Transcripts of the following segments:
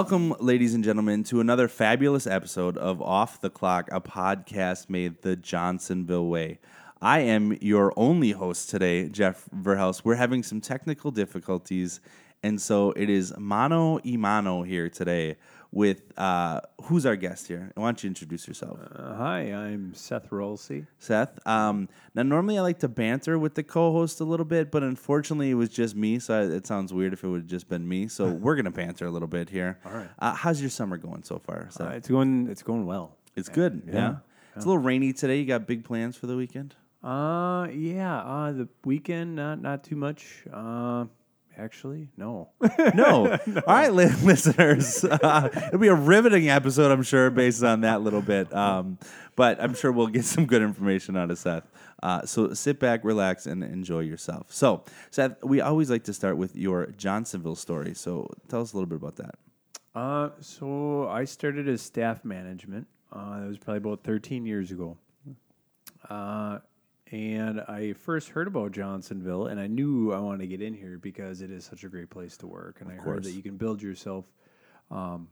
Welcome, ladies and gentlemen, to another fabulous episode of Off the Clock, a podcast made the Johnsonville way. I am your only host today, Jeff Verhelst. We're having some technical difficulties, and so it is mano y mano here today with uh, who's our guest here? Why don't you introduce yourself? Uh, hi, I'm Seth Roelse. Seth. Um, now, normally I like to banter with the co-host a little bit, but unfortunately it was just me, so it sounds weird if it would have just been me. So we're gonna banter a little bit here. All right. Uh, how's your summer going so far? Seth? Uh, it's going. It's going well. it's good. Yeah. yeah. It's a little rainy today. You got big plans for the weekend? Uh, yeah. Uh, the weekend, not not too much. Uh, actually, no. No. All right, li- listeners. Uh, it'll be a riveting episode, I'm sure, based on that little bit. Um, but I'm sure we'll get some good information out of Seth. Uh, so sit back, relax, and enjoy yourself. So, Seth, we always like to start with your Johnsonville story. So tell us a little bit about that. uh, so I started as staff management. Uh, that was probably about 13 years ago. And I first heard about Johnsonville, and I knew I wanted to get in here because it is such a great place to work. And I heard that you can build yourself um,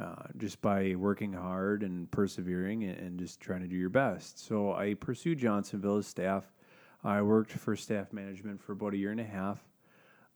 uh, just by working hard and persevering and, and just trying to do your best. So I pursued Johnsonville as staff. I worked for staff management for about a year and a half.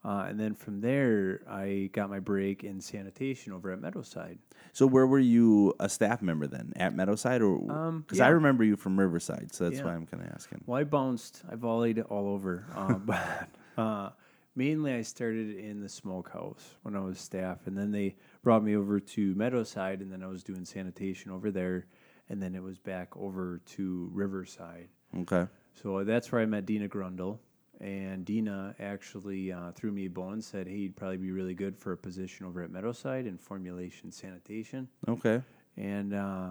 Uh, and then from there, I got my break in sanitation over at Meadowside. So, where were you a staff member then? At Meadowside? or Um, Because I remember you from Riverside, so that's Yeah. why I'm kind of asking. Well, I bounced, I volleyed all over. Um, but uh, mainly, I started in the smokehouse when I was staff, and then they brought me over to Meadowside, and then I was doing sanitation over there, and then it was back over to Riverside. Okay. So that's where I met Dina Grundle. And Dina actually uh, threw me a bone and said, hey, you'd probably be really good for a position over at Meadowside in formulation sanitation. Okay. And uh,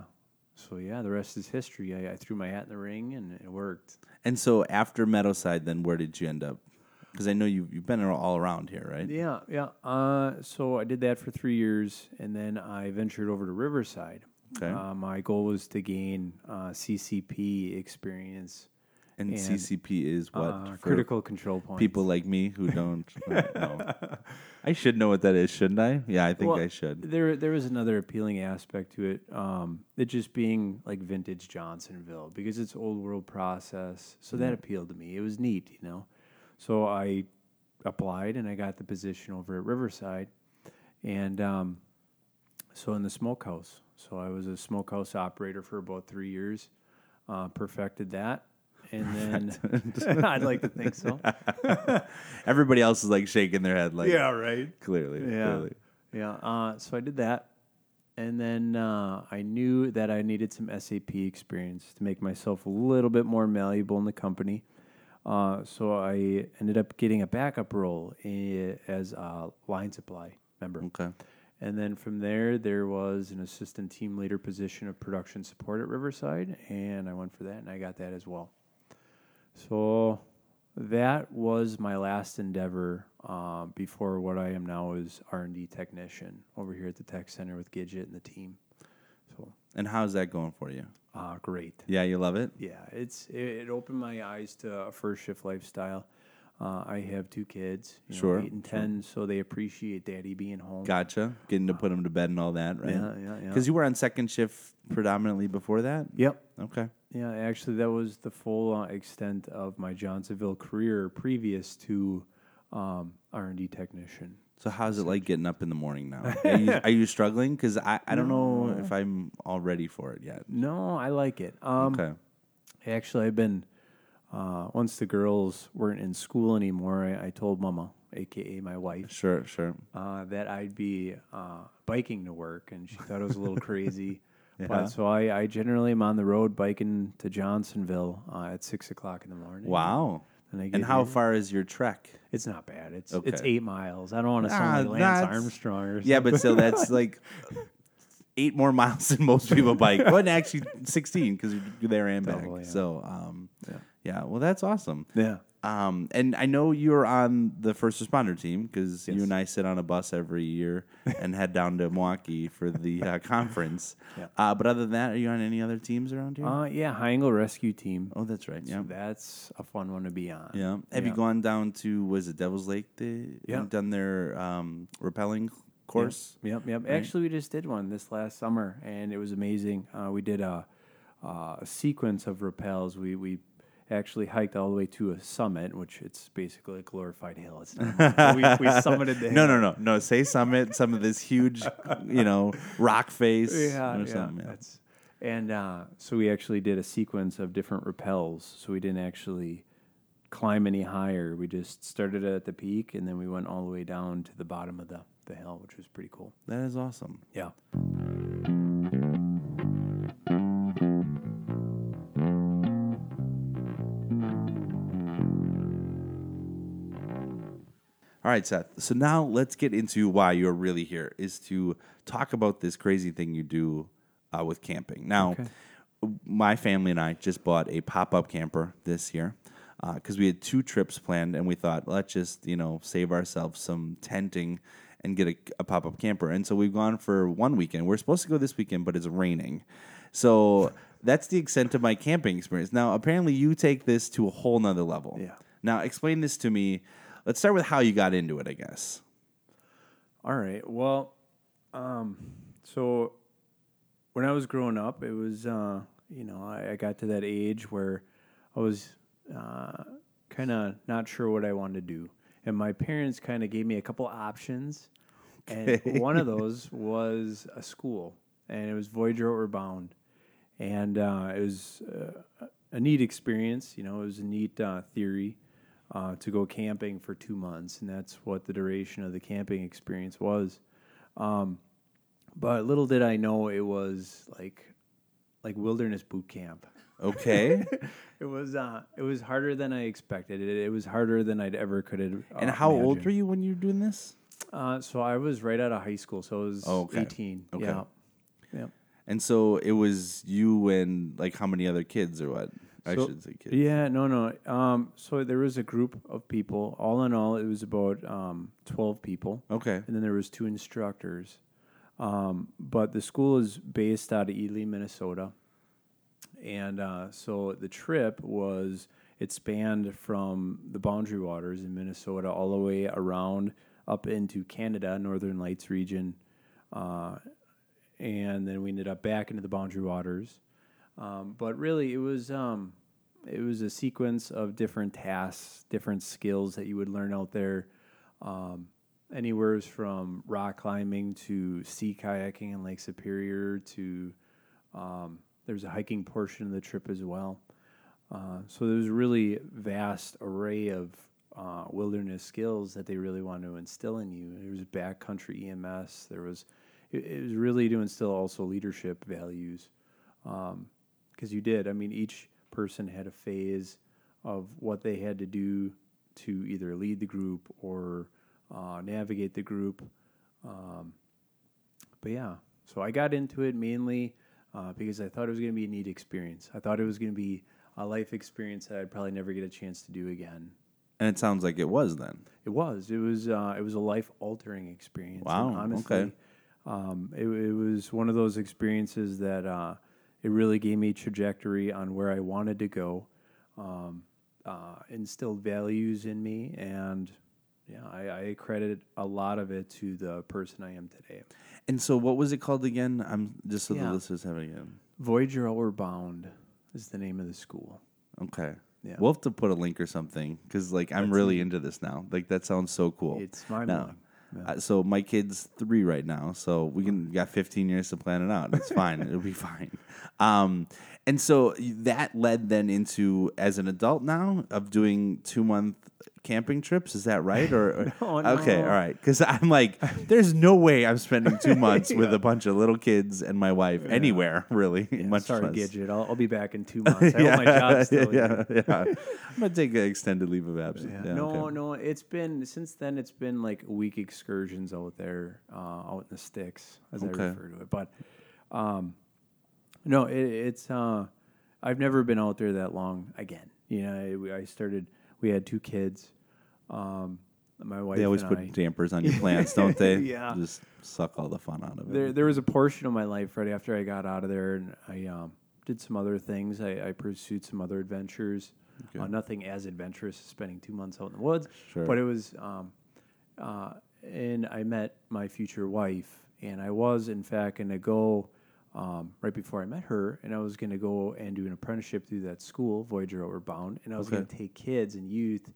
so, yeah, the rest is history. I, I threw my hat in the ring and it worked. And so, after Meadowside, then where did you end up? Because I know you've, you've been all around here, right? Yeah, yeah. Uh, so I did that for three years, and then I ventured over to Riverside. Okay. Uh, my goal was to gain uh, CCP experience, And, And, CCP is what uh, critical control points. people like me who don't know. I should know what that is, shouldn't I? Yeah, I think Well, I should. There, there was another appealing aspect to it. Um, it just being like vintage Johnsonville because it's old world process. So that appealed to me. It was neat, you know. So I applied and I got the position over at Riverside, and um, so in the smokehouse. So I was a smokehouse operator for about three years. Uh, perfected that, and then I'd like to think so. Everybody else is like shaking their head, like yeah, right. clearly, Yeah. clearly. Yeah. Uh, so I did that. And then uh, I knew that I needed some SAP experience to make myself a little bit more malleable in the company. Uh, so I ended up getting a backup role i- as a line supply member. Okay. And then from there, there was an assistant team leader position of production support at Riverside, and I went for that, and I got that as well. So that was my last endeavor uh, before what I am now is R and D technician over here at the tech center with Gidget and the team. So And how's that going for you? uh, great. Yeah, you love it. Yeah, it's it, it opened my eyes to a first shift lifestyle. Uh, I have two kids, you know, Sure, eight and ten, so they appreciate daddy being home. Gotcha. Getting to put them to bed and all that, right? Yeah, yeah, yeah. Because you were on second shift predominantly before that. Yep. Okay. Yeah, actually, that was the full uh, extent of my Johnsonville career previous to um, R and D technician. So how's it like getting up in the morning now? Are you, are you struggling? Because I, I don't know if I'm all ready for it yet. No, I like it. Um, okay. Actually, I've been uh, once the girls weren't in school anymore. I, I told Mama, aka my wife, Sure, sure. uh, that I'd be uh, biking to work, and she thought it was a little crazy. Yeah. But so I, I generally am on the road biking to Johnsonville uh, at six o'clock in the morning. Wow. And I And how here. far is your trek? It's not bad. It's Okay. it's eight miles. I don't want to Ah, sound like Lance Armstrong or something. Yeah, but still, that's like eight more miles than most people bike. Well, actually, sixteen because you're there and back. Double, yeah. So, um, Yeah. Yeah. Well, that's awesome. yeah. Um, and I know you're on the first responder team because you and I sit on a bus every year and head down to Milwaukee for the uh, conference. Yeah. Uh, but other than that, are you on any other teams around here? Uh, yeah, High Angle Rescue Team. oh, that's right. Yeah. So that's a fun one to be on. Yeah. Have you gone down to was it Devil's Lake? They Yeah. and done their um, rappelling course. Yep, yep. Actually, we just did one this last summer, and it was amazing. Uh, we did a, uh, a sequence of rappels. We we actually hiked all the way to a summit, which it's basically a glorified hill. It's not, we, we summited the No, hill. no, no, no. Say summit, some of this huge, you know, rock face Yeah, or yeah. something. yeah. And uh, so we actually did a sequence of different rappels. So we didn't actually climb any higher. We just started at the peak, and then we went all the way down to the bottom of the, the hill, which was pretty cool. That is awesome. Yeah. All right, Seth. So now let's get into why you're really here is to talk about this crazy thing you do uh, with camping. Now, Okay. my family and I just bought a pop up camper this year because we had two trips planned and we thought, let's just, you know, save ourselves some tenting and get a, a pop up camper. And so we've gone for one weekend. We're supposed to go this weekend, but it's raining. So that's the extent of my camping experience. Now, apparently, you take this to a whole nother level. Yeah. Now, explain this to me. Let's start with how you got into it, I guess. All right. Well, um, so when I was growing up, it was uh, you know I, I got to that age where I was uh, kind of not sure what I wanted to do, and my parents kind of gave me a couple options, and one of those was a school, and it was Voyager Outward Bound, and uh, it was uh, a neat experience. You know, it was a neat uh, theory uh, to go camping for two months, and that's what the duration of the camping experience was. Um, but little did I know it was like like wilderness boot camp. Okay. It was uh, it was harder than I expected. It, it was harder than I'd ever could have. and how old were you when you were doing this? Uh, so I was right out of high school, so I was Oh, okay. eighteen. Okay. Yeah, yeah. And so it was you and like how many other kids or what? I So- should say kids. Yeah, no, no. Um, so there was a group of people. All in all, it was about um, twelve people. Okay. and then there was two instructors. Um, but the school is based out of Ely, Minnesota, and uh, so the trip was it spanned from the Boundary Waters in Minnesota all the way around up into Canada, Northern Lights region, uh, and then we ended up back into the Boundary Waters. Um, but really, it was um, it was a sequence of different tasks, different skills that you would learn out there. Um, anywhere from rock climbing to sea kayaking in Lake Superior to um, there's a hiking portion of the trip as well. Uh, so there's really vast array of uh, wilderness skills that they really want to instill in you. There was backcountry EMS. There was it, it was really to instill also leadership values because you did. I mean, each person had a phase of what they had to do to either lead the group or uh, navigate the group. Um, but yeah, so I got into it mainly uh, because I thought it was going to be a neat experience. I thought it was going to be a life experience that I'd probably never get a chance to do again. And it sounds like it was then. It was. It was. Uh, it was a life altering experience. Wow, And honestly, okay. um, it, it was one of those experiences that uh, it really gave me trajectory on where I wanted to go, um, uh, instilled values in me, and yeah, I, I credit a lot of it to the person I am today. And so what was it called again? I'm just so the listeners have it again. Voyager Outward Bound is the name of the school. Okay. Yeah. We'll have to put a link or something because like I'm really into this now. Like that sounds so cool. It's mind blowing. uh, so my kid's three right now, so we can we got 15 years to plan it out. It's fine. It'll be fine. Um, and so that led then into as an adult now of doing two month camping trips. Is that right? Or, or- No, okay, all right. Because I'm like, there's no way I'm spending two months with a bunch of little kids and my wife anywhere, really. Yeah, much sorry, less. Gidget. I'll, I'll be back in two months. I hope my job's still yeah, yeah. I'm gonna take an extended leave of absence. Yeah. Yeah, no, okay. no. It's been since then. It's been like week excursions out there, uh, out in the sticks, as Okay. I refer to it. But um, no, it, it's. Uh, I've never been out there that long again. You know, I, I started. We had two kids. Um, my wife. They always put I, dampers on your plants, don't they? Yeah. Just suck all the fun out of it. there, there was a portion of my life right after I got out of there, and I um, did some other things. I, I pursued some other adventures. Uh, nothing as adventurous as spending two months out in the woods, Sure. but it was. Um, uh, and I met my future wife, and I was in fact going to go um, right before I met her, and I was going to go and do an apprenticeship through that school, Voyager Outward Bound, and I was going to take kids and youth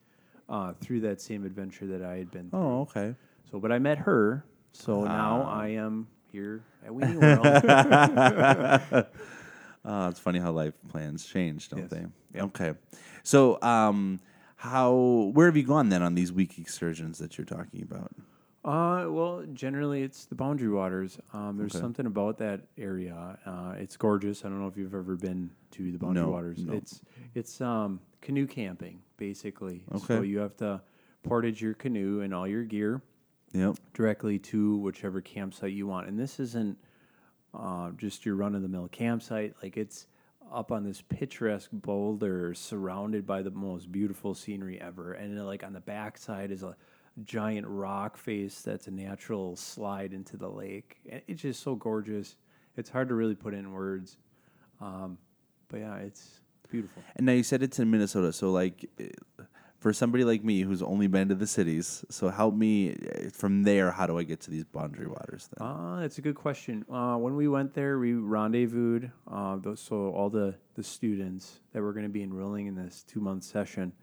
uh, through that same adventure that I had been through. oh, okay. So, but I met her, so now Ah. I am here at Weenie World. Oh, it's funny how life plans change, don't Yes. they? Yep. Okay. So, um, how where have you gone then on these week excursions that you're talking about? Uh, well, generally it's the Boundary Waters. Um, there's Okay. something about that area. Uh, it's gorgeous. I don't know if you've ever been to the Boundary No, Waters. no. It's it's um, canoe camping basically. So Okay. you have to portage your canoe and all your gear Yep. directly to whichever campsite you want. And this isn't uh, just your run of the mill campsite. Like it's up on this picturesque boulder surrounded by the most beautiful scenery ever. And then, like on the backside is a giant rock face that's a natural slide into the lake. It's just so gorgeous. It's hard to really put in words. Um, but yeah, it's beautiful. And now you said it's in Minnesota, so like for somebody like me who's only been to the cities, so help me eh, from there. How do I get to these boundary waters? Then? Uh, that's a good question. Uh, when we went there, we rendezvoused. Uh, those, so all the, the students that were going to be enrolling in this two month session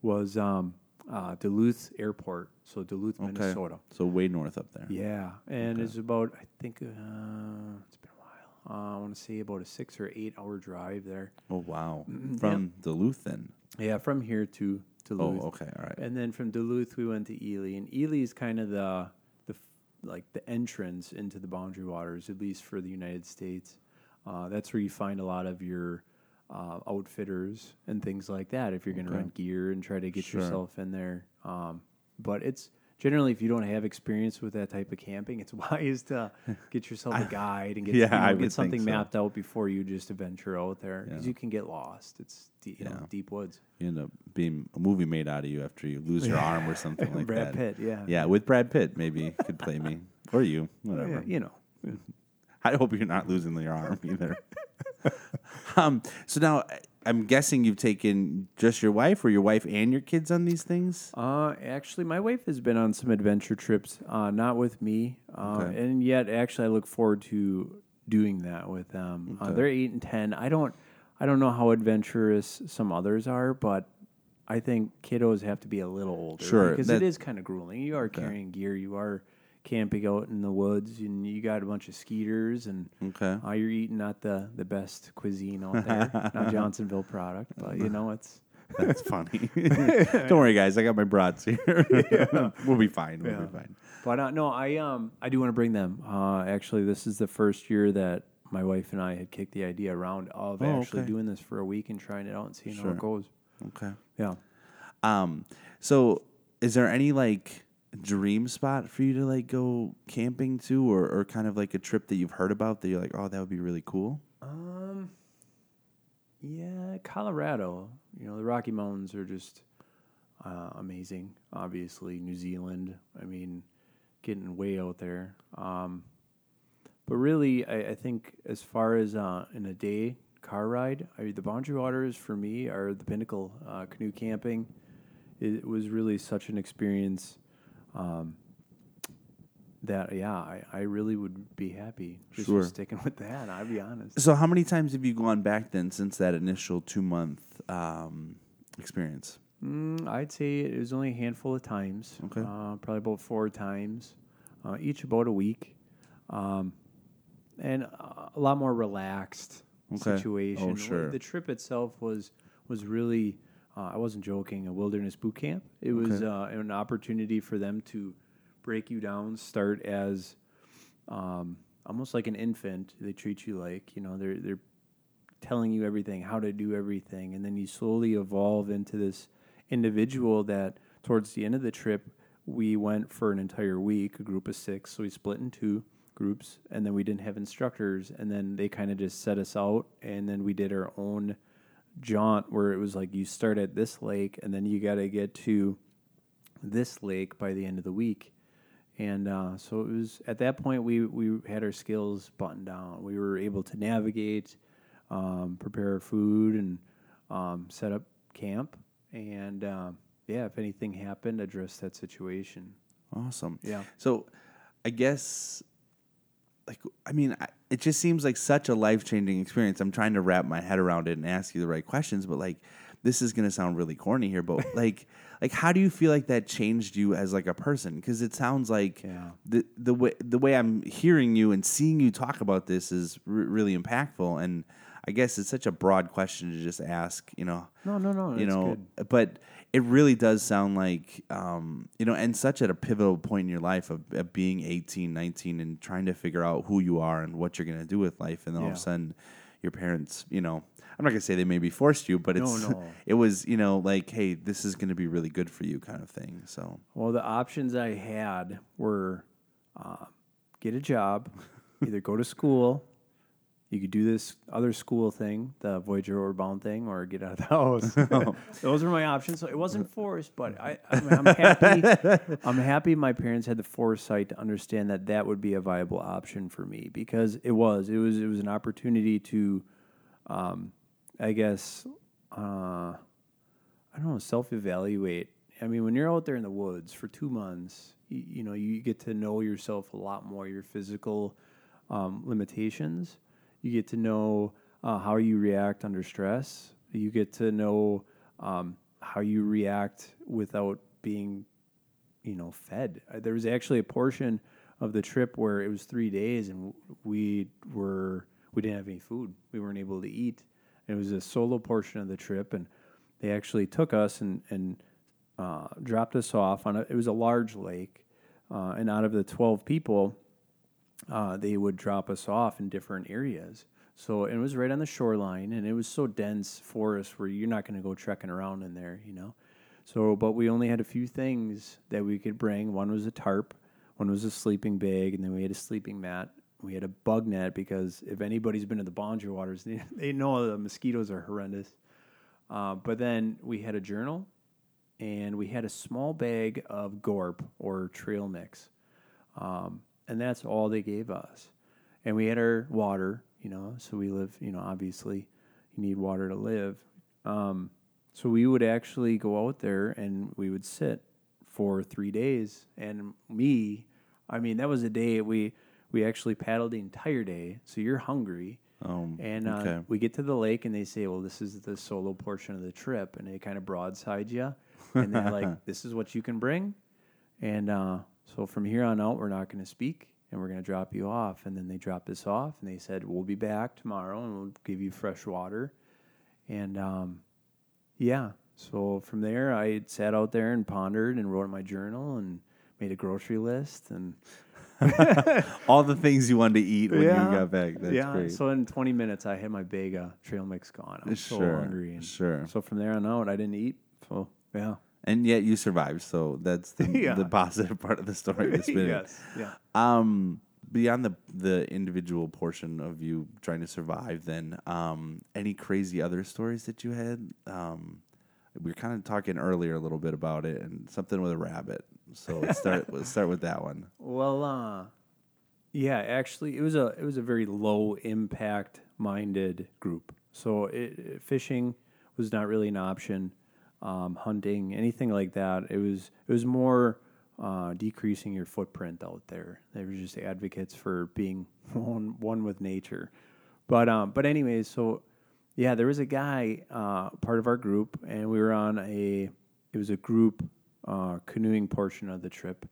was um, uh, Duluth Airport, so Duluth, Okay. Minnesota. So way north up there. Yeah, and it's about I think uh, it's been a while. Uh, I want to say about a six or eight hour drive there. Oh wow. Mm-hmm. From Duluth then. Yeah, from here to Duluth. Oh okay. All right. And then from Duluth, we went to Ely, and Ely is kind of the the like the entrance into the Boundary Waters, at least for the United States. Uh, that's where you find a lot of your uh, outfitters and things like that. If you're going to Okay. rent gear and try to get Sure. yourself in there, um, but it's generally if you don't have experience with that type of camping, it's wise to get yourself a guide and get Yeah, you know, get something so. mapped out before you just venture out there because Yeah. you can get lost. It's deep, you know, deep woods. You end up being a movie made out of you after you lose your arm or something like Brad that. Brad Pitt, yeah. Yeah, with Brad Pitt, maybe could play me or you, whatever. Yeah, you know. I hope you're not losing your arm either. um, so now I'm guessing you've taken just your wife or your wife and your kids on these things. Uh, actually, my wife has been on some adventure trips, uh, not with me, uh, Okay. and yet actually I look forward to doing that with them. Uh, they're eight and ten. I don't, I don't know how adventurous some others are, but I think kiddos have to be a little older, Sure, because that- it is kind of grueling. You are carrying gear, you are camping out in the woods, and you got a bunch of skeeters, and Okay. uh, you're eating not the the best cuisine out there, not Johnsonville product, but you know it's. That's funny. Don't worry, guys. I got my brats here. we'll be fine. We'll Yeah. be fine. But uh, no, I um I do want to bring them. Uh, actually, this is the first year that my wife and I had kicked the idea around of Oh, actually okay. doing this for a week and trying it out and seeing how it goes. Okay. Yeah. Um. So, is there any like dream spot for you to like go camping to, or or kind of like a trip that you've heard about that you're like, oh, that would be really cool? Um. Yeah, Colorado. You know, the Rocky Mountains are just uh, amazing. Obviously, New Zealand. I mean, getting way out there. Um, but really, I, I think as far as uh, in a day car ride, I the Boundary Waters for me are the pinnacle. Uh, canoe camping, it was really such an experience. Um, that yeah, I, I really would be happy just Sure. sticking with that. I'll be honest. So, how many times have you gone back then since that initial two month um, experience? Mm, I'd say it was only a handful of times. Okay. Uh, probably about four times, uh, each about a week, um, and a lot more relaxed Okay. situation. Oh, sure. The trip itself was was really uh, I wasn't joking, a wilderness boot camp. It was uh, an opportunity for them to break you down, start as um, almost like an infant. They treat you like you know they're they're telling you everything, how to do everything, and then you slowly evolve into this individual that towards the end of the trip we went for an entire week, a group of six, so we split in two groups, and then we didn't have instructors, and then they kind of just set us out, and then we did our own jaunt where it was like you start at this lake, and then you got to get to this lake by the end of the week. And uh, so it was at that point we we had our skills buttoned down. We were able to navigate, um, prepare food, and um, set up camp. And um, yeah, if anything happened, address that situation. Awesome. Yeah. So, I guess, like, I mean, I, it just seems like such a life changing experience. I'm trying to wrap my head around it and ask you the right questions, but like, this is gonna sound really corny here, but like, like, how do you feel like that changed you as like a person? Because it sounds like Yeah. the the way the way I'm hearing you and seeing you talk about this is r- really impactful, and I guess it's such a broad question to just ask. You know, No, no, no. you know good. but it really does sound like um, you know and such at a pivotal point in your life of, of being 18 19 and trying to figure out who you are and what you're going to do with life and then all of a sudden your parents you know i'm not going to say they maybe forced you but No, it's no. it was you know like hey this is going to be really good for you kind of thing so Well, the options I had were uh, get a job, either go to school. You could do this other school thing, the Voyager Outward Bound thing, or get out of the house. Those were my options. So it wasn't forced, but I, I'm, I'm happy. I'm happy my parents had the foresight to understand that that would be a viable option for me because it was. It was. It was an opportunity to, um, I guess, uh, I don't know, self evaluate. I mean, when you're out there in the woods for two months, you, you know, you get to know yourself a lot more, your physical um, limitations. You get to know uh, how you react under stress. You get to know um, how you react without being, you know, fed. There was actually a portion of the trip where it was three days and we were we didn't have any food. We weren't able to eat. It was a solo portion of the trip, and they actually took us and and uh, dropped us off on a. It was a large lake, uh, and out of the twelve people, uh, they would drop us off in different areas. So it was right on the shoreline, and it was so dense forest where you're not going to go trekking around in there, you know. So, but we only had a few things that we could bring. One was a tarp, one was a sleeping bag, and then we had a sleeping mat. We had a bug net because if anybody's been to the Boundary Waters, they, they know the mosquitoes are horrendous. Uh, but then we had a journal, and we had a small bag of Gorp or trail mix, um, and that's all they gave us. And we had our water, you know. So we live, you know. Obviously, you need water to live. Um, so we would actually go out there and we would sit for three days. And me, I mean, that was a day we we actually paddled the entire day. So you're hungry. um, And uh, okay. we get to the lake and they say, well, this is the solo portion of the trip. And they kind of broadside you. And they're like, this is what you can bring. And uh, so from here on out, we're not going to speak and we're going to drop you off. And then they dropped us off and they said, we'll be back tomorrow and we'll give you fresh water. And um, yeah, so from there, I sat out there and pondered and wrote in my journal and made a grocery list. And all the things you wanted to eat when Yeah. you got back that's yeah, great so in 20 minutes, I had my bag of trail mix gone. I was so Sure, hungry. And sure. So from there on out, I didn't eat. So yeah. And yet you survived so that's the, Yeah. the positive part of the story yes. Yeah. Um, beyond the the individual portion of you trying to survive, then um, any crazy other stories that you had? Um, we were kind of talking earlier a little bit about it, and something with a rabbit. So let's start. let's start with that one. Well, uh, yeah, actually, it was a it was a very low impact minded group. So it- fishing was not really an option. Um, hunting, anything like that, it was it was more uh, decreasing your footprint out there. They were just advocates for being one one with nature. But um, but anyways, so yeah, there was a guy uh, part of our group, and we were on a it was a group uh, canoeing portion of the trip,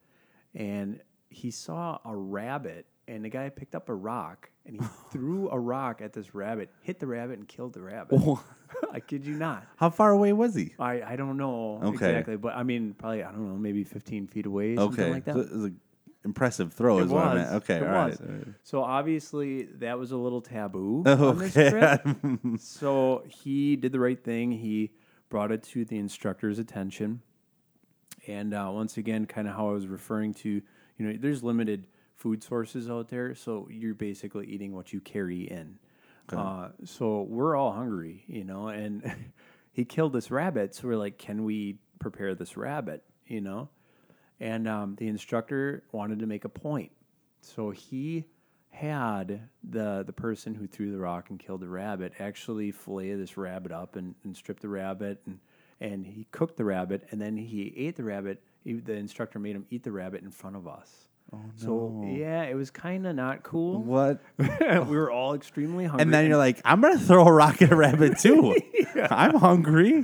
and he saw a rabbit and the guy picked up a rock and he threw a rock at this rabbit, hit the rabbit, and killed the rabbit. I kid you not. How far away was he? I, I don't know Okay. exactly, but I mean, probably I don't know, maybe 15 feet away, something Okay, like that. so it was an impressive throw. Is what I was. meant. Okay, It all right. was. So obviously that was a little taboo on this trip. so he did the right thing. He brought it to the instructor's attention, and uh, once again, kind of how I was referring to, you know, there's limited food sources out there, so you're basically eating what you carry in. Uh, so we're all hungry, you know, and he killed this rabbit. So we're like, can we prepare this rabbit, you know? And um, the instructor wanted to make a point. So he had the the person who threw the rock and killed the rabbit actually fillet this rabbit up and, and strip the rabbit and and he cooked the rabbit and then he ate the rabbit. He, the instructor made him eat the rabbit in front of us. Oh, so yeah, it was kind of not cool. What? we were all extremely hungry. And then you're like, I'm gonna throw a rock at a rabbit too. I'm hungry.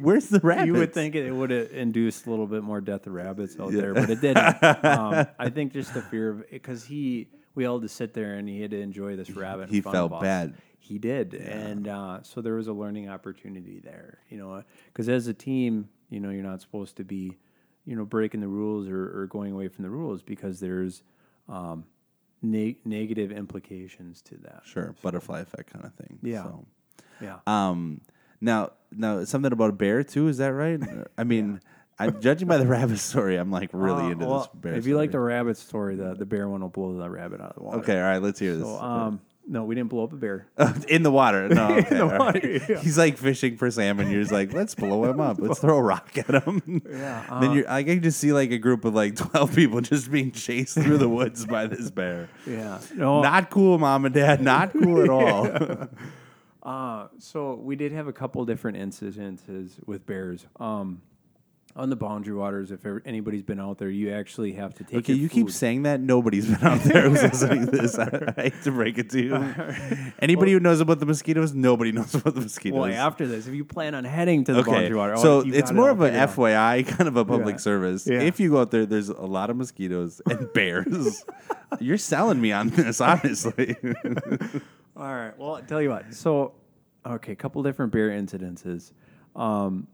Where's the rabbit? You would think it would have induced a little bit more death of rabbits out there, but it didn't. um, I think just the fear of because he, we all had to sit there and he had to enjoy this rabbit. he felt bad. He did, and uh, so there was a learning opportunity there. You know, because as a team, you know, you're not supposed to be, you know, breaking the rules or, or going away from the rules because there's um, ne- negative implications to that. Sure, butterfly effect kind of thing. Yeah. So. Yeah. Um, now, now something about a bear too. Is that right? I mean, I'm judging by the rabbit story. I'm like really Uh, into well, this bear. If you like the rabbit story, the the bear one will blow the rabbit out of the water. okay, all right, let's hear this. So, um, no, we didn't blow up a bear. in the water. No, okay, the all right. water, yeah. He's like fishing for salmon. You're just like, let's blow him up. Let's throw a rock at him. Yeah, uh, then you're, I can just see like a group of like 12 people just being chased through the woods by this bear. Yeah. No. Not cool, mom and dad. Not cool at all. Uh, so we did have a couple different incidences with bears. Um, on the boundary waters, if ever, anybody's been out there, you actually have to take. Okay, you keep saying that. Nobody's been out there who's listening to this. I, I hate to break it to you. Anybody who knows about the mosquitoes, nobody knows about the mosquitoes. Well, after this, if you plan on heading to the Okay, boundary water, so it's it more of a. FYI, kind of a public Yeah. service. Yeah. If you go out there, there's a lot of mosquitoes and bears. You're selling me on this, honestly. All right. Well, I'll tell you what. So, okay, a couple different bear incidences. Um,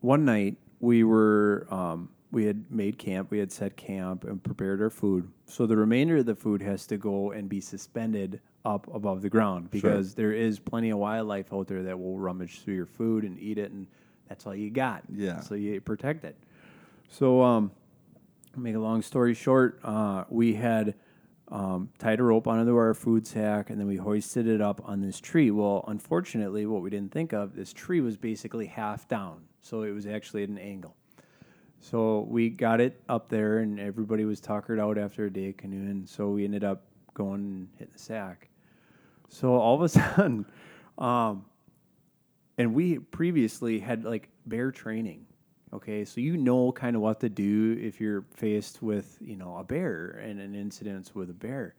one night we were um, we had made camp, we had set camp and prepared our food. So the remainder of the food has to go and be suspended up above the ground because there is plenty of wildlife out there that will rummage through your food and eat it, and that's all you got. Yeah. So you protect it. So um, make a long story short, uh, we had um, tied a rope onto our food sack and then we hoisted it up on this tree. Well, unfortunately, what we didn't think of, this tree was basically half down, so it was actually at an angle. So we got it up there, and everybody was tuckered out after a day of canoeing. So we ended up going and hitting the sack. So all of a sudden, um, and we previously had like bear training. Okay, so you know kind of what to do if you're faced with you know a bear and an incident with a bear.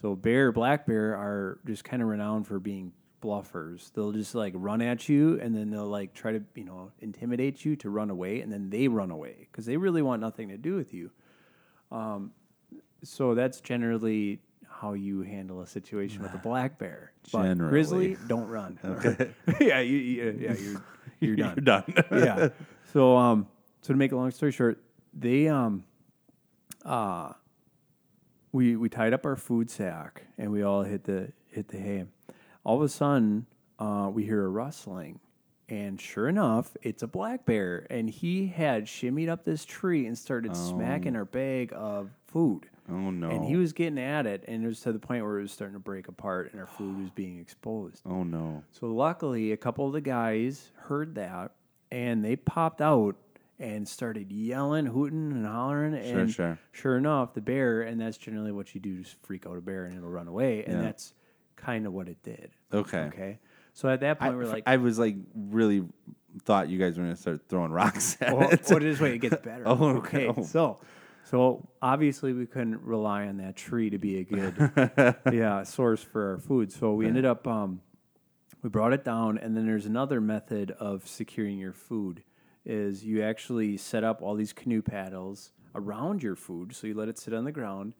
So bear, black bear are just kind of renowned for being bluffers. They'll just like run at you and then they'll like try to you know intimidate you to run away and then they run away because they really want nothing to do with you. Um, so that's generally how you handle a situation with a black bear. But Generally. grizzly, don't run. Okay. yeah, you, you, yeah, you're you're done. You're done. yeah. So um, so to make a long story short, they um, uh, we we tied up our food sack and we all hit the hit the hay. All of a sudden, uh, we hear a rustling, and sure enough, it's a black bear, and he had shimmied up this tree and started smacking our bag of food. Oh no. And he was getting at it, and it was to the point where it was starting to break apart, and our food was being exposed. Oh no. So luckily, a couple of the guys heard that, and they popped out and started yelling, hooting, and hollering. Sure, and sure. sure enough, the bear, and that's generally what you do, just freak out a bear, and it'll run away. And Yeah. that's kind of what it did. Okay. Okay. So at that I, point, we're like, I was like really thought you guys were gonna start throwing rocks at well, it. well, this way it gets better. Oh, okay. okay. Oh. So, so obviously we couldn't rely on that tree to be a good, yeah, source for our food. So we ended up, um, we brought it down, and then there's another method of securing your food is you actually set up all these canoe paddles around your food, so you let it sit on the ground,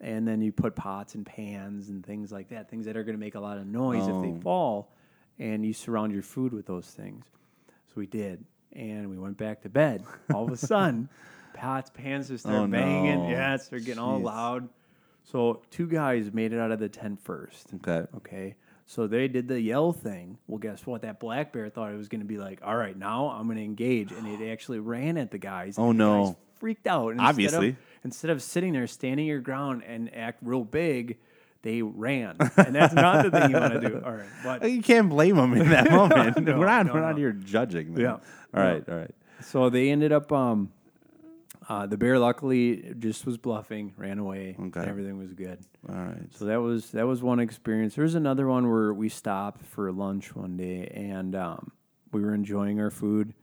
and then you put pots and pans and things like that, things that are going to make a lot of noise if Oh. they fall, and you surround your food with those things. So we did, and we went back to bed. All of a sudden, pots, pans just start Oh, banging. no. Yeah, it's- they're getting all loud. So two guys made it out of the tent first. Okay. Okay. So they did the yell thing. Well, guess what? That black bear thought it was going to be like, all right, now I'm going to engage. And it actually ran at the guys. Oh, the no. guys freaked out. And instead Obviously. Of, instead of sitting there, standing your ground and act real big, they ran. And that's not the thing you want to do. All right. But You can't blame them in that moment. No, we're not. no, we're not here judging them. Yeah. All right. All right. so they ended up, um, uh, the bear luckily just was bluffing, ran away. Okay. and everything was good. All right. So that was that was one experience. There was another one where we stopped for lunch one day, and um, we were enjoying our food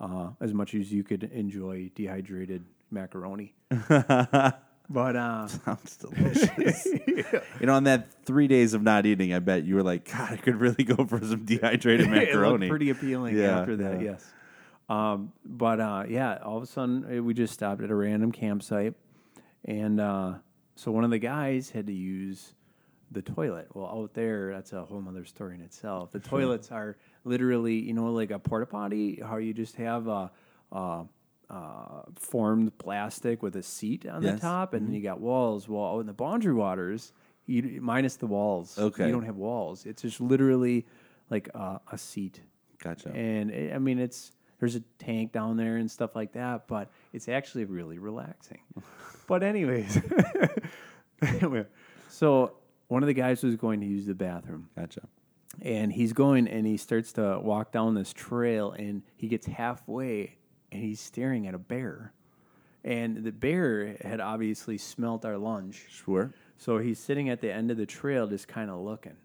uh, as much as you could enjoy dehydrated macaroni. but uh, Sounds delicious. You know, on that three days of not eating, I bet you were like, God, I could really go for some dehydrated it looked macaroni. pretty appealing Yeah, after that. yeah. Yes. Um, but uh, yeah, all of a sudden uh, we just stopped at a random campsite, and uh, so one of the guys had to use the toilet. Well, out there, that's a whole other story in itself. The toilets are literally, you know, like a porta potty. How you just have a. a uh, formed plastic with a seat on Yes. the top, and then you got walls. Well, out in the Boundary Waters, you minus the walls. Okay. you don't have walls. It's just literally like a, a seat Gotcha. and it, I mean it's there's a tank down there and stuff like that, but it's actually really relaxing. but anyways, so one of the guys was going to use the bathroom, Gotcha. and he's going and he starts to walk down this trail, and he gets halfway, and he's staring at a bear, and the bear had obviously smelt our lunch. Sure. So he's sitting at the end of the trail, just kind of looking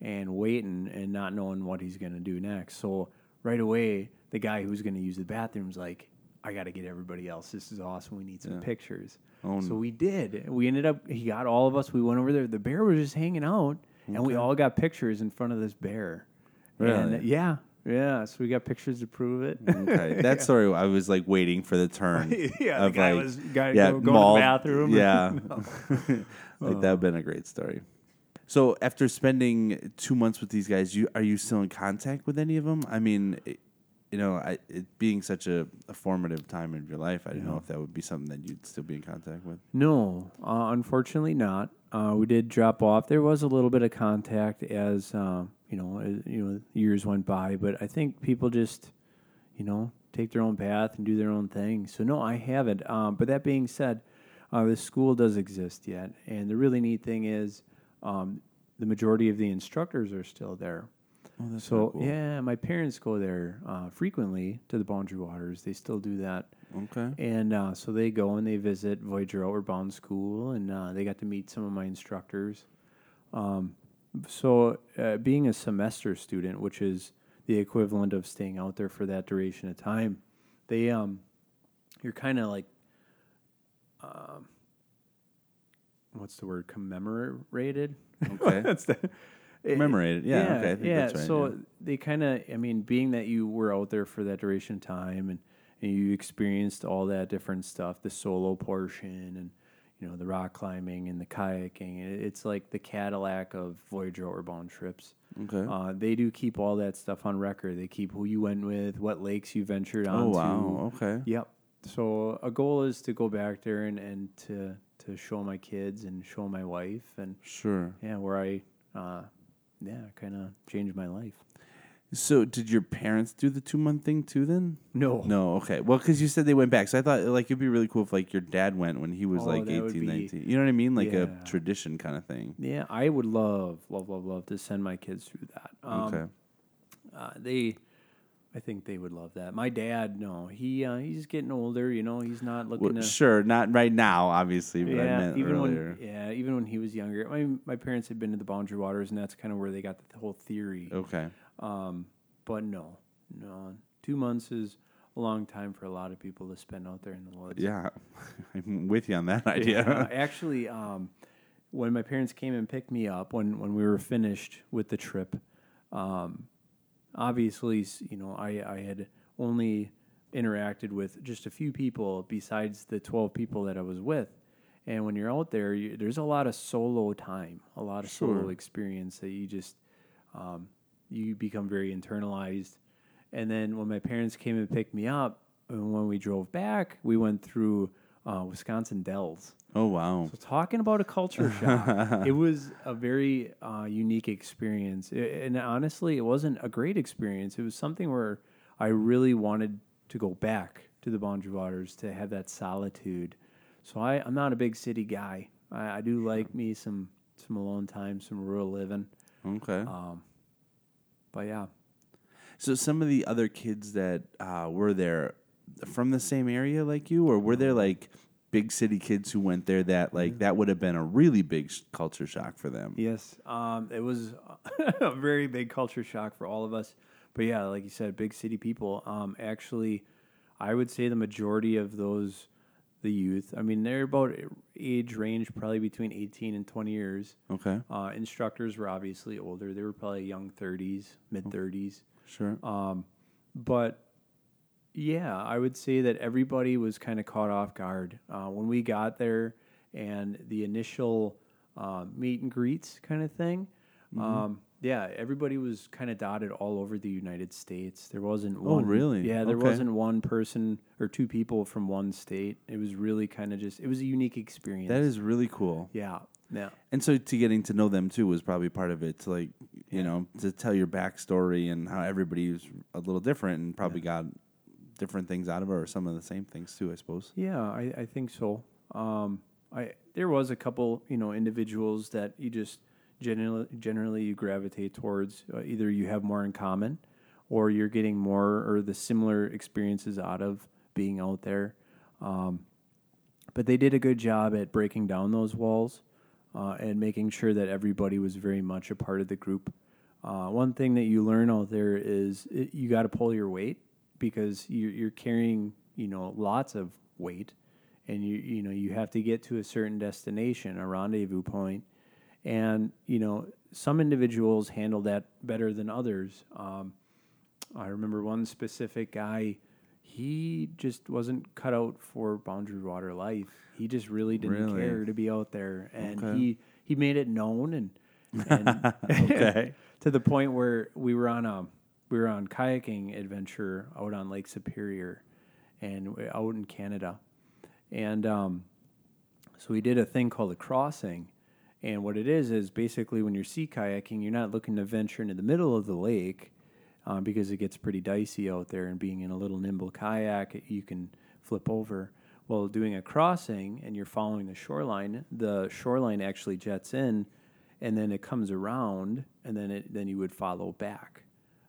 and waiting and not knowing what he's going to do next. So right away, the guy who's going to use the bathroom's like, I got to get everybody else. This is awesome. We need some pictures. Oh, so we did. We ended up, he got all of us. We went over there. The bear was just hanging out, and we all got pictures in front of this bear. And, Really? yeah. Yeah. So we got pictures to prove it. Okay. That story, I was like waiting for the turn. Yeah, the of, guy like, was- guy yeah, go- to the bathroom. Yeah. like uh. that would have been a great story. So after spending two months with these guys, you are you still in contact with any of them? I mean, you know, I, it being such a, a formative time in your life, I don't know if that would be something that you'd still be in contact with. No, uh, unfortunately not. Uh, we did drop off. There was a little bit of contact as uh, you know, as, you know, years went by, but I think people just, you know, take their own path and do their own thing. So no, I haven't. Um, but that being said, uh, the school does exist yet, and the really neat thing is, um, the majority of the instructors are still there. Oh, so yeah, my parents go there uh, frequently to the Boundary Waters. They still do that. Okay. And uh, so they go and they visit Voyager Outward Bound School, and uh, they got to meet some of my instructors. Um, so, uh, being a semester student, which is the equivalent of staying out there for that duration of time, they um, you're kind of like, um, what's the word? Commemorated. Okay. That's the. Commemorated. Yeah, okay, I think yeah. that's right, so yeah. they kind of, I mean, being that you were out there for that duration of time and, and you experienced all that different stuff, the solo portion and, you know, the rock climbing and the kayaking, it's like the Cadillac of Voyager Outward Bound trips. Okay. Uh, they do keep all that stuff on record. They keep who you went with, what lakes you ventured on. oh wow. Okay. Yep. So a goal is to go back there and, and to to show my kids and show my wife and Sure. yeah, where I uh, yeah, kind of changed my life. So did your parents do the two month thing too? Then No, no. Okay. Well, because you said they went back, so I thought like it'd be really cool if like your dad went when he was Oh, like that would 18, be- 19. You know what I mean? Like Yeah. a tradition kind of thing. Yeah, I would love, love, love, love to send my kids through that. Um, okay. uh, they, I think they would love that. My dad, no, he uh, he's getting older. You know, he's not looking Well, to. sure, not right now, obviously, but I yeah, even earlier. when yeah, even when he was younger, my my parents had been to the Boundary Waters, and that's kind of where they got the whole theory. Okay. Um, but no, no, two months is a long time for a lot of people to spend out there in the woods. Yeah, I'm with you on that idea. Yeah, actually, um, when my parents came and picked me up when when we were finished with the trip, um, obviously, you know, I I had only interacted with just a few people besides the twelve people that I was with, And when you're out there, you, there's a lot of solo time, a lot of solo experience that you just um, you become very internalized. And then when my parents came and picked me up, and when we drove back, we went through uh, Wisconsin Dells. Oh wow. So talking about a culture shock, it was a very uh, unique experience, I- and honestly, it wasn't a great experience. It was something where I really wanted to go back to the Boundary Waters to have that solitude. So I, I'm not a big city guy. I, I do like me some some alone time, some rural living. Okay. Um, but yeah, So some of the other kids that uh, were there from the same area like you, or were there like big city kids who went there that like that would have been a really big sh- culture shock for them? Yes, um, it was a very big culture shock for all of us. But yeah, like you said, big city people. Um, actually, I would say the majority of those, the youth. I mean, they're about age range probably between eighteen and twenty years. Okay. Uh, instructors were obviously older; they were probably young thirties, mid thirties. Sure. Um, but yeah, I would say that everybody was kind of caught off guard uh, when we got there, and the initial uh, meet and greets kind of thing. Mm-hmm. Um, yeah, everybody was kind of dotted all over the United States. There wasn't Oh, one. really? Yeah, there Okay. wasn't one person or two people from one state. It was really kind of just. It was a unique experience. that is really cool. Yeah. Yeah. And so to getting to know them too was probably part of it. To like, you know, to tell your backstory and how everybody was a little different and probably got different things out of it or some of the same things too, I suppose. Yeah, I, I think so. Um, I there was a couple, you know, individuals that you just generally generally you gravitate towards. Uh, either you have more in common, or you're getting more or the similar experiences out of being out there. Um, but they did a good job at breaking down those walls uh, and making sure that everybody was very much a part of the group. Uh, one thing that you learn out there is it, you got to pull your weight because you're, you're carrying, you know, lots of weight, and you you know you have to get to a certain destination, a rendezvous point, and you know some individuals handle that better than others. Um, I remember one specific guy. He just wasn't cut out for boundary water life. He just really didn't Really? care to be out there, and Okay. he he made it known and, and Okay. to the point where we were on a we were on kayaking adventure out on Lake Superior, and out in Canada, and um, so we did a thing called a crossing. And what it is is basically when you're sea kayaking, you're not looking to venture into the middle of the lake uh, because it gets pretty dicey out there. And being in a little nimble kayak, you can flip over. Well, doing a crossing and you're following the shoreline, the shoreline actually jets in, and then it comes around, and then it then you would follow back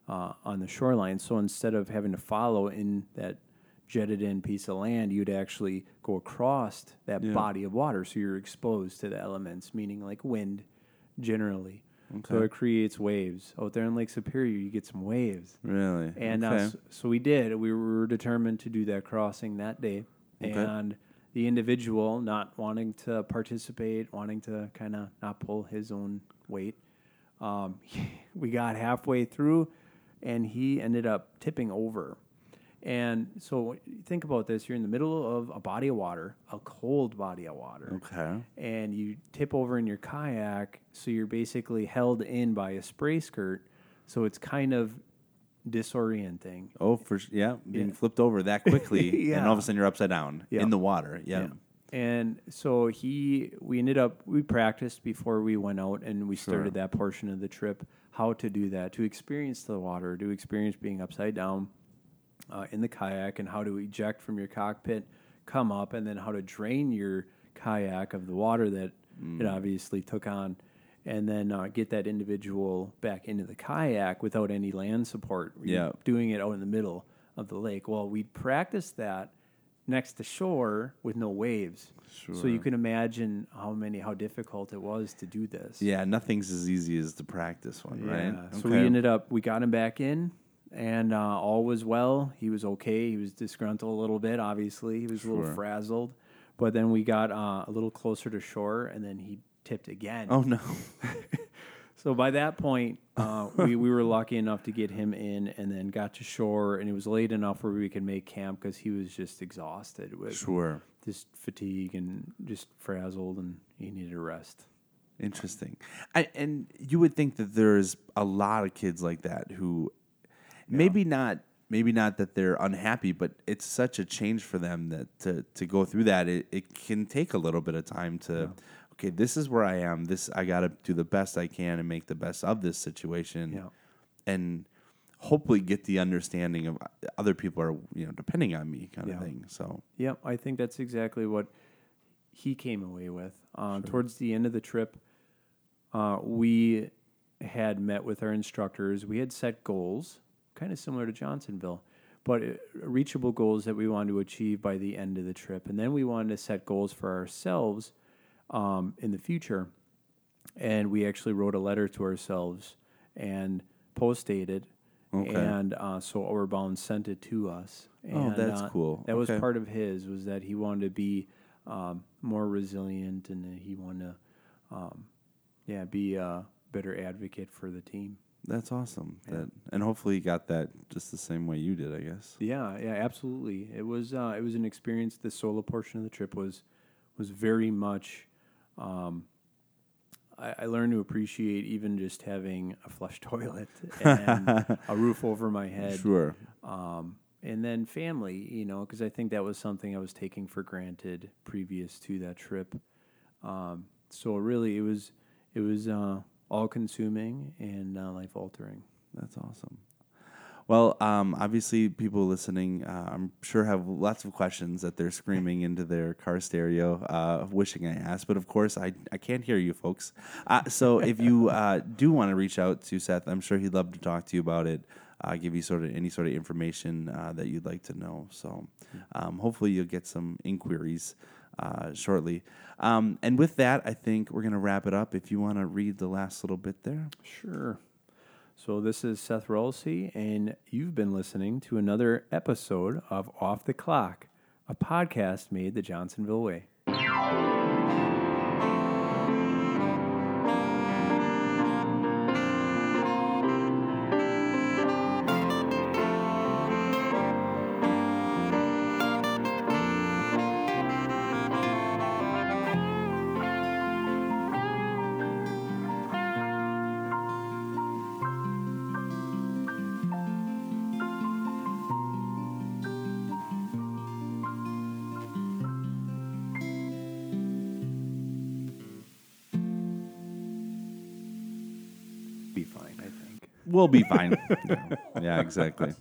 uh, on the shoreline. So instead of having to follow in that jetted in piece of land, you'd actually go across that Yeah. body of water. So you're exposed to the elements, meaning like wind generally. So it creates waves. Out there in Lake Superior, you get some waves. Really? And uh, okay. s- so we did. We were determined to do that crossing that day. Okay. And the individual not wanting to participate, wanting to kind of not pull his own weight, um, we got halfway through and he ended up tipping over. And so think about this you're in the middle of a body of water, a cold body of water okay. and you tip over in your kayak, so you're basically held in by a spray skirt. So it's kind of disorienting. Oh, for yeah, being Yeah. flipped over that quickly, and all of a sudden you're upside down Yeah. in the water. Yeah. And so he, we ended up, we practiced before we went out and we started that portion of the trip, how to do that, to experience the water, to experience being upside down uh, in the kayak and how to eject from your cockpit, come up, and then how to drain your kayak of the water that it obviously took on, and then uh, get that individual back into the kayak without any land support. You're Yeah. Doing it out in the middle of the lake. Well, we practiced that next to shore with no waves. So you can imagine how many how difficult it was to do this. Yeah, nothing's as easy as the practice one, right? Yeah. So we ended up we got him back in, and uh, all was well. He was okay. He was disgruntled a little bit. Obviously, he was a little frazzled. But then we got uh, a little closer to shore, and then he tipped again. Oh no. So by that point, uh, we, we were lucky enough to get him in and then got to shore. And it was late enough where we could make camp because he was just exhausted with Sure. just fatigue and just frazzled, and he needed a rest. Interesting. I, and you would think that there's a lot of kids like that who maybe not maybe not that they're unhappy, but it's such a change for them that to, to go through that it, it can take a little bit of time to okay, this is where I am. This I gotta do the best I can and make the best of this situation. Yeah. And hopefully get the understanding of other people are, you know, depending on me kind Yeah. of thing. So yeah, I think that's exactly what he came away with. Uh, Towards the end of the trip, uh, we had met with our instructors. We had set goals, kind of similar to Johnsonville, but uh, reachable goals that we wanted to achieve by the end of the trip. And then we wanted to set goals for ourselves um, in the future. And we actually wrote a letter to ourselves and post dated. Okay. And uh, so Outward Bound sent it to us. Oh, that's uh, cool. That was part of his was that he wanted to be um, more resilient and he wanted to, um, yeah, be a better advocate for the team. that's awesome. That and hopefully you got that just the same way you did, I guess. Yeah, yeah, absolutely. It was uh, it was an experience. The solo portion of the trip was was very much. Um, I, I learned to appreciate even just having a flush toilet and a roof over my head. Sure. um, and then family, you know, because I think that was something I was taking for granted previous to that trip. Um, so really, it was it was uh, all consuming and uh, life altering. That's awesome. Well, um, obviously, people listening, uh, I'm sure have lots of questions that they're screaming into their car stereo, uh, wishing I asked. But of course, I, I can't hear you folks. Uh, so if you uh, do want to reach out to Seth, I'm sure he'd love to talk to you about it. Uh, give you sort of any sort of information uh, that you'd like to know. So um, hopefully, you'll get some inquiries shortly. Um, and with that, I think we're going to wrap it up. If you want to read the last little bit there. Sure. So this is Seth Roelse, and you've been listening to another episode of Off the Clock, a podcast made the Johnsonville way. Be fine. yeah. yeah, exactly.